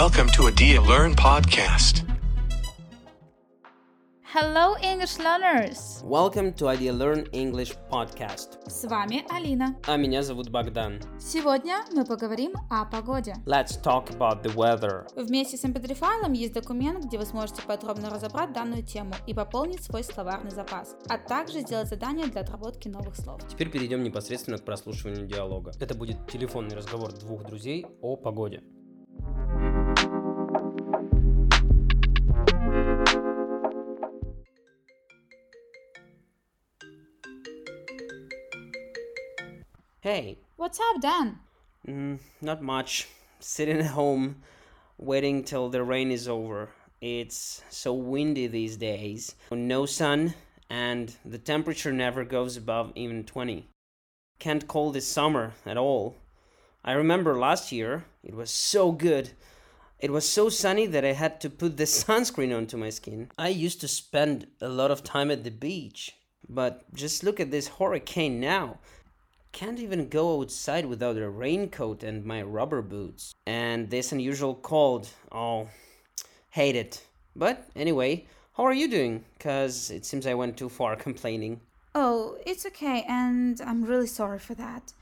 Welcome to Adia Learn podcast. Hello, English learners! Welcome to Idea Learn English podcast. С вами Алина. А меня зовут Богдан. Сегодня мы поговорим о погоде. Let's talk about the weather. Вместе с mp3 файлом есть документ, где вы сможете подробно разобрать данную тему и пополнить свой словарный запас, а также сделать задания для отработки новых слов. Теперь перейдем непосредственно к прослушиванию диалога. Это будет телефонный разговор двух друзей о погоде. Hey, What's up, Dan? mm, not much. Sitting at home, waiting till the rain is over. It's so windy these days. No sun, and the temperature never goes above even 20. Can't call this summer at all. I remember last year, it was so good. It was so sunny that I had to put the sunscreen onto my skin. I used to spend a lot of time at the beach. But just look at this hurricane now. Can't even go outside without a raincoat and my rubber boots. And this unusual cold. Oh, hate it. But anyway, how are you doing? Cause it seems I went too far complaining. Oh, it's okay, and I'm really sorry for that.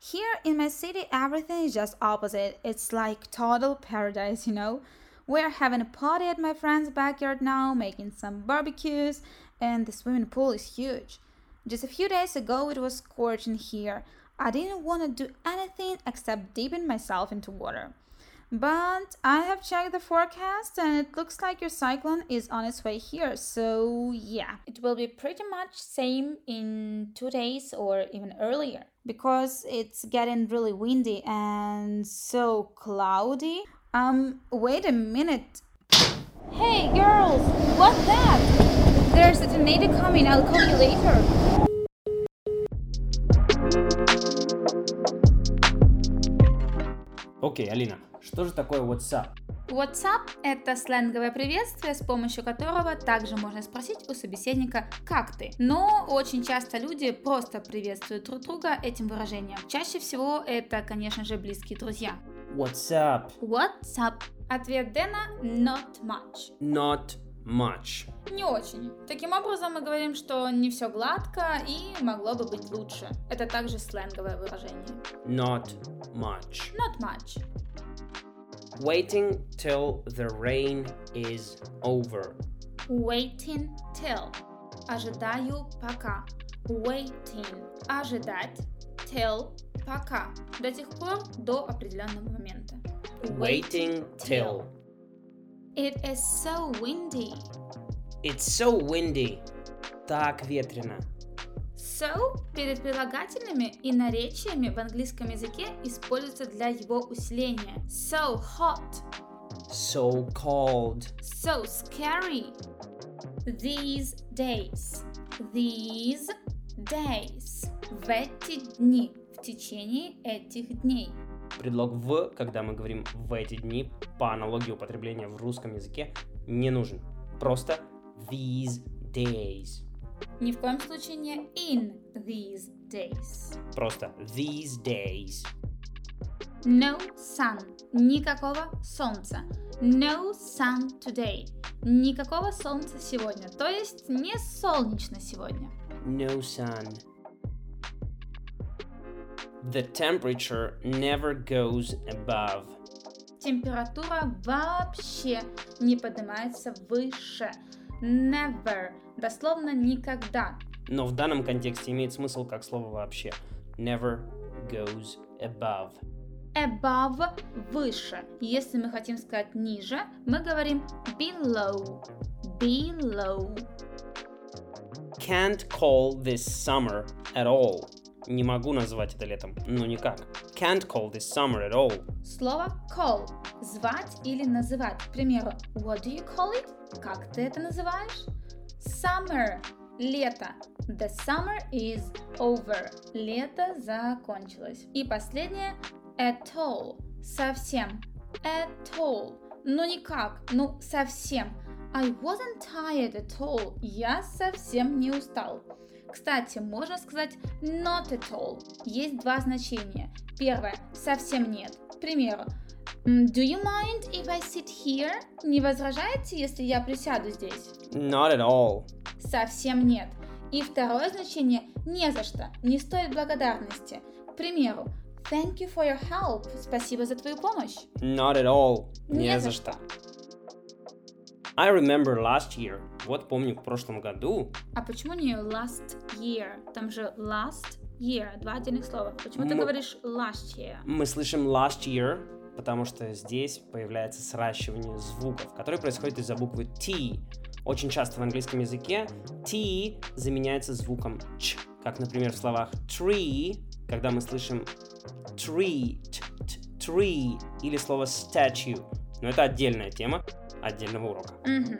Here in my city, everything is just opposite. It's like total paradise, you know? We're having a party at my friend's backyard now, making some barbecues, and the swimming pool is huge. Just a few days ago, it was scorching here. I didn't want to do anything except dipping myself into water. But I have checked the forecast and it looks like your cyclone is on its way here. So, yeah, it will be pretty much same in 2 days or even earlier because it's getting really windy and so cloudy. Um wait a minute. Hey girls, what's that? There's a tornado coming. I'll call you later. Окей, Алина, что же такое WhatsApp? WhatsApp – это сленговое приветствие, с помощью которого также можно спросить у собеседника «как ты?». Но очень часто люди просто приветствуют друг друга этим выражением. Чаще всего это, конечно же, близкие друзья. WhatsApp. What's up? Ответ Дэна – not much. Not much. Не очень. Таким образом, мы говорим, что не все гладко и могло бы быть лучше. Это также сленговое выражение. Not much. Not much. Waiting till the rain is over. Waiting till. Ожидаю пока. Waiting. Ожидать. Till. Пока. До тех пор, до определенного момента. Waiting till. It is so windy. It's so windy. Так ветрено. So перед прилагательными и наречиями в английском языке используется для его усиления. So hot. So cold. So scary. These days. These days. В эти дни. В течение этих дней. Предлог в, когда мы говорим в эти дни, по аналогии употребления в русском языке, не нужен. Просто these days. Ни в коем случае не in these days. Просто these days. No sun. Никакого солнца. No sun today. Никакого солнца сегодня. То есть не солнечно сегодня. No sun. The temperature never goes above. Температура вообще не поднимается выше. Never. Дословно никогда. Но в данном контексте имеет смысл как слово вообще. Never goes above. Above – выше. Если мы хотим сказать ниже, мы говорим below. Below. Can't call this summer at all. Не могу назвать это летом. Ну никак. Can't call this summer at all. Слово call – звать или называть. К примеру, what do you call it? Как ты это называешь? Summer – лето. The summer is over. Лето закончилось. И последнее – at all – совсем. At all – ну никак, ну совсем. I wasn't tired at all. Я совсем не устал. Кстати, можно сказать not at all. Есть два значения. Первое – совсем нет. К примеру, Do you mind if I sit here? Не возражаете, если я присяду здесь? Not at all. Совсем нет. И второе значение «не за что», «не стоит благодарности». К примеру, Thank you for your help. Спасибо за твою помощь. Not at all. Не Не за что. I remember last year. Вот помню в прошлом году. А почему не last year? Там же last year, два отдельных слова. Почему ты Мы- говоришь last year? Мы слышим last year, потому что здесь появляется сращивание звуков, которое происходит из-за буквы T. Очень часто в английском языке T заменяется звуком Ч, как, например, в словах tree, когда мы слышим tree, т- т- tree, или слово statue. Но это отдельная тема отдельного урока. Мгм.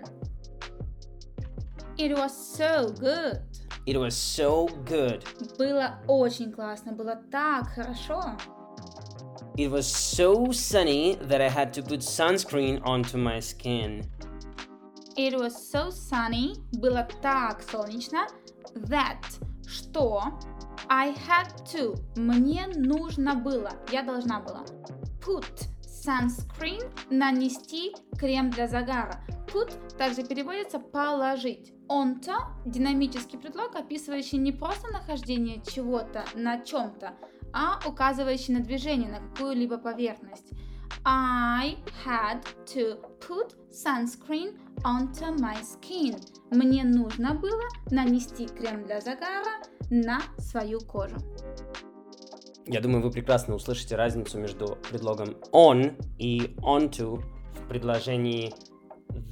It was so good. It was so good. Было очень классно, было так хорошо. It was so sunny that I had to put sunscreen onto my skin. It was so sunny, было так солнечно, that, что, I had to, мне нужно было, я должна была, put sunscreen, нанести крем для загара. Put также переводится положить. Onto – динамический предлог, описывающий не просто нахождение чего-то на чем-то, а указывающий на движение на какую-либо поверхность. I had to put sunscreen onto my skin. Мне нужно было нанести крем для загара на свою кожу. Я думаю, вы прекрасно услышите разницу между предлогом on и onto в предложении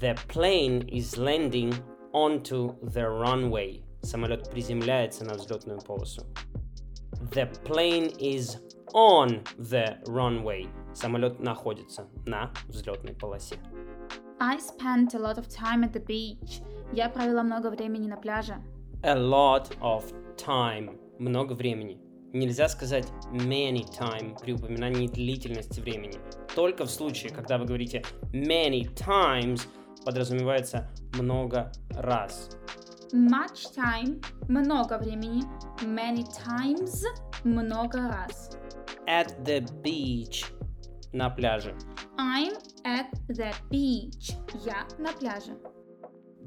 The plane is landing onto the runway. Самолет приземляется на взлетную полосу. The plane is on the runway. Самолет находится на взлетной полосе. I spent a lot of time at the beach. Я провела много времени на пляже. A lot of time. Много времени. Нельзя сказать many time при упоминании длительности времени. Только в случае, когда вы говорите many times, подразумевается много раз. Much time – много времени. Many times – много раз. At the beach. На пляже. I'm at the beach. Я на пляже.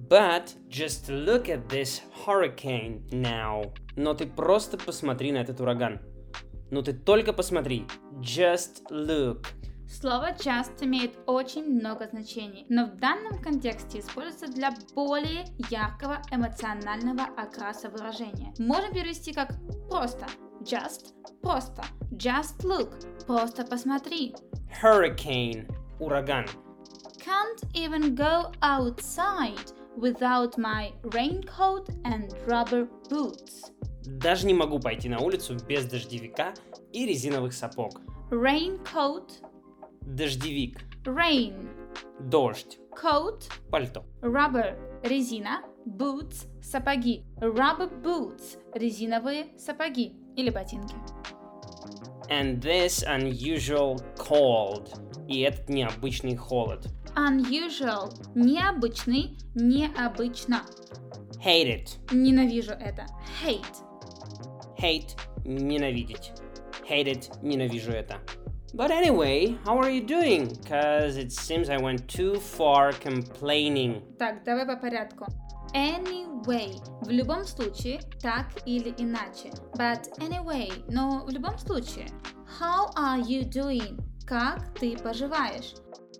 But just look at this hurricane now. Но ты просто посмотри на этот ураган. Ну ты только посмотри. Just look. Слово just имеет очень много значений, но в данном контексте используется для более яркого эмоционального окраса выражения. Можем перевести как просто just, просто just look, просто посмотри. Hurricane. Ураган. Can't even go outside without my raincoat and rubber boots. Даже не могу пойти на улицу без дождевика и резиновых сапог. Raincoat, Дождевик. rain, Дождь. coat, Пальто. Rubber – резина, boots – сапоги. Rubber boots – резиновые сапоги или ботинки. And this unusual cold. И этот необычный холод. Unusual – необычный, необычно. Hate it. Ненавижу это. Hate. Hate – ненавидеть. Hate it – ненавижу это. But anyway, how are you doing? Cause it seems I went too far complaining. Так, давай по порядку. Anyway. В любом случае, так или иначе. But anyway. Но в любом случае. How are you doing? Как ты поживаешь?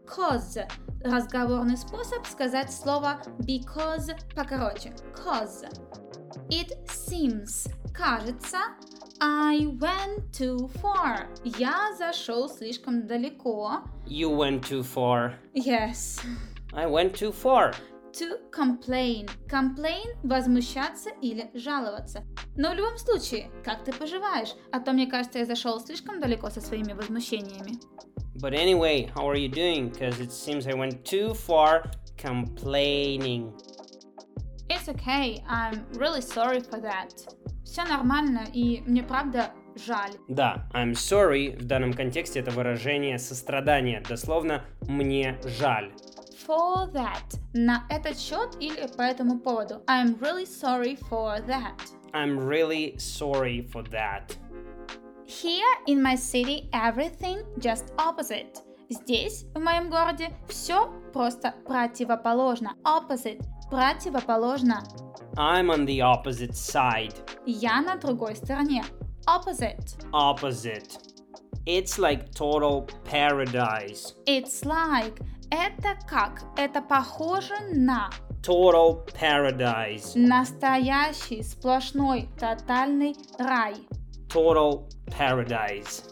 Cause. Разговорный способ сказать слово because покороче. Cause. It seems. Кажется. I went too far. Я зашел слишком далеко. You went too far. Yes. I went too far. To complain. Complain – возмущаться или жаловаться. Но в любом случае, как ты поживаешь? А то, мне кажется, я зашел слишком далеко со своими возмущениями. But anyway, how are you doing? Cause it seems I went too far complaining. It's okay, I'm really sorry for that. Все нормально, и мне правда жаль. Да, I'm sorry в данном контексте это выражение сострадания, дословно «мне жаль». For that. На этот счет или по этому поводу. I'm really sorry for that. I'm really sorry for that. Here in my city, everything just opposite. Здесь, в моем городе, все просто противоположно. Opposite. Противоположно. I'm on the opposite side. Я на другой стороне. Opposite. Opposite. It's like total paradise. It's like. Это как? Это похоже на. Total paradise. Настоящий, сплошной, тотальный рай. Total paradise.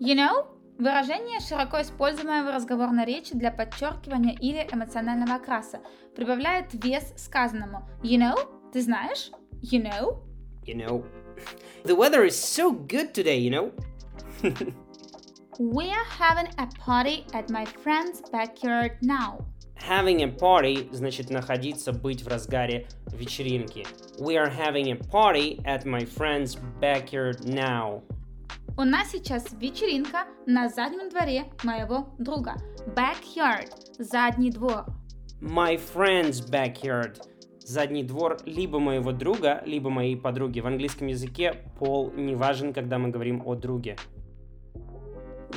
You know? Выражение, широко используемое в разговорной речи для подчеркивания или эмоционального окраса, прибавляет вес сказанному. You know? Ты знаешь? You know? You know, the weather is so good today, you know? We are having a party at my friend's backyard now. Having a party значит находиться, быть в разгаре вечеринки. We are having a party at my friend's backyard now. У нас сейчас вечеринка на заднем дворе моего друга. Backyard – задний двор. My friend's backyard. Задний двор либо моего друга, либо моей подруги. В английском языке пол не важен, когда мы говорим о друге.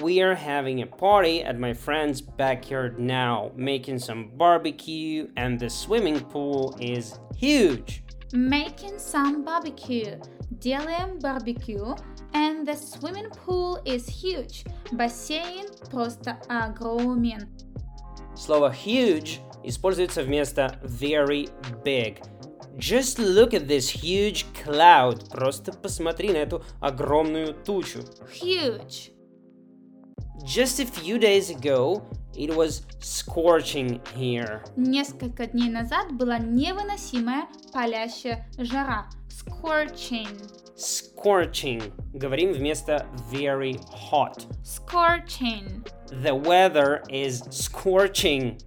We are having a party at my friend's backyard now, making some barbecue, and the swimming pool is huge. Making some barbecue. Делаем барбекю. And the swimming pool is huge. Бассейн просто огромен. Слово huge используется вместо very big. Just look at this huge cloud. Просто посмотри на эту огромную тучу. Huge. Just a few days ago, it was scorching here. Несколько дней назад была невыносимая палящая жара. Scorching. Scorching. Говорим вместо very hot. Scorching. The weather is scorching.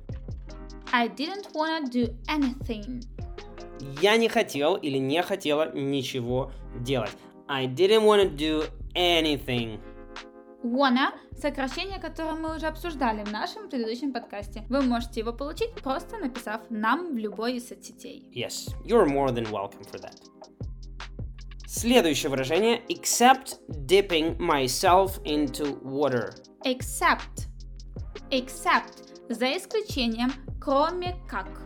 I didn't wanna do anything. Я не хотел или не хотела ничего делать. I didn't want to do anything. Wanna – сокращение, которое мы уже обсуждали в нашем предыдущем подкасте. Вы можете его получить, просто написав нам в любой из соцсетей. Yes, you're more than welcome for that. Следующее выражение except dipping myself into water. Except. Except. За исключением, кроме как.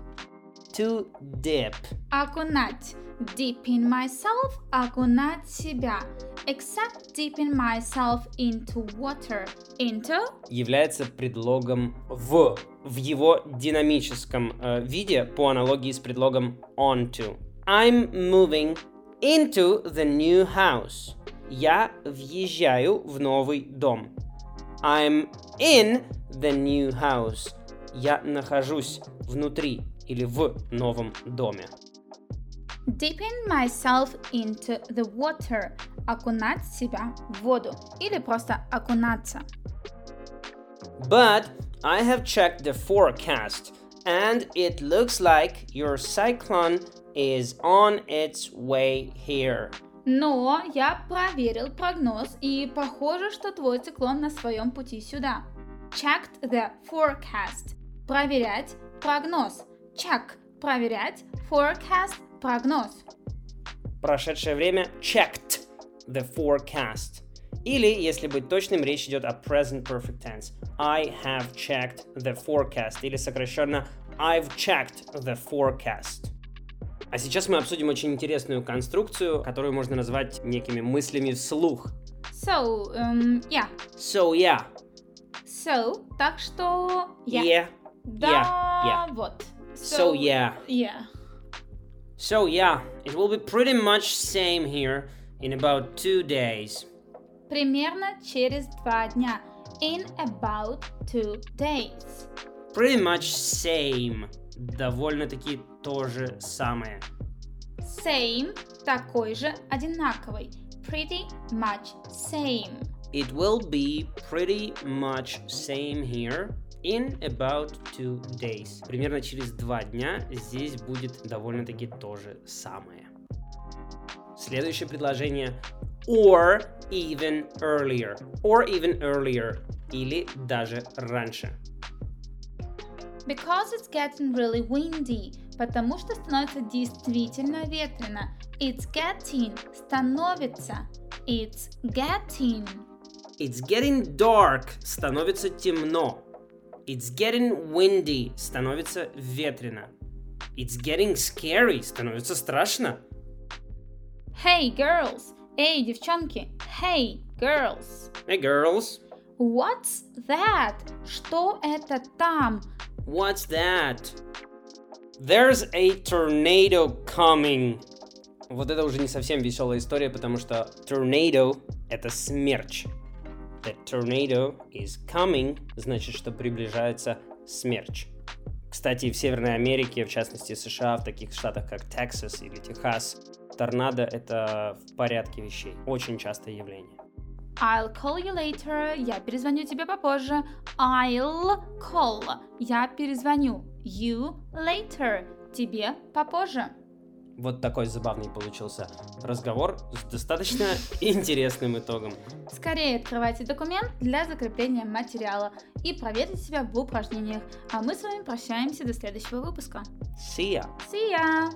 To dip. Окунать. Dipping myself – окунать себя. Except dipping myself into water. Into является предлогом в в его динамическом э, виде по аналогии с предлогом onto. I'm moving into the new house. Я въезжаю в новый дом. I'm in the new house. Я нахожусь внутри или в новом доме. dipping myself into the water. Окунать себя в воду. Или просто окунаться. But I have checked the forecast and it looks like your cyclone is on its way here. Но я проверил прогноз и похоже, что твой циклон на своем пути сюда. Checked the forecast. Проверять прогноз. Check. Проверять. Forecast. Прогноз. Прошедшее время checked the forecast. Или, если быть точным, речь идет о present perfect tense. I have checked the forecast. Или сокращенно I've checked the forecast. А сейчас мы обсудим очень интересную конструкцию, которую можно назвать некими мыслями вслух. So, um, yeah. So yeah. So, так что... Yeah. Yeah. Да, yeah, yeah. вот. So yeah. Yeah. So yeah, it will be pretty much same here in about two days. Примерно через два дня. In about two days. Pretty much same. Довольно-таки то же самое. Same такой же, одинаковый. Pretty much same. It will be pretty much same here in about two days. Примерно через два дня здесь будет довольно-таки то же самое. Следующее предложение or even earlier. Or even earlier. Или даже раньше. Because it's getting really windy. Потому что становится действительно ветрено. It's getting становится. It's getting. It's getting dark становится темно. It's getting windy становится ветрено. It's getting scary становится страшно. Hey, girls! Эй, девчонки! Hey, girls! Hey girls, What's that? Что это там? What's that? There's a tornado coming. Вот это уже не совсем веселая история, потому что tornado — это смерч. The tornado is coming значит, что приближается смерч. Кстати, в Северной Америке, в частности США, в таких штатах, как Техас или Техас, торнадо — это в порядке вещей. Очень частое явление. I'll call you later. Я перезвоню тебе попозже. I'll call. Я перезвоню. You later. Тебе попозже. Вот такой забавный получился разговор с достаточно интересным итогом. Скорее открывайте документ для закрепления материала и проверьте себя в упражнениях. А мы с вами прощаемся до следующего выпуска. See ya! See ya!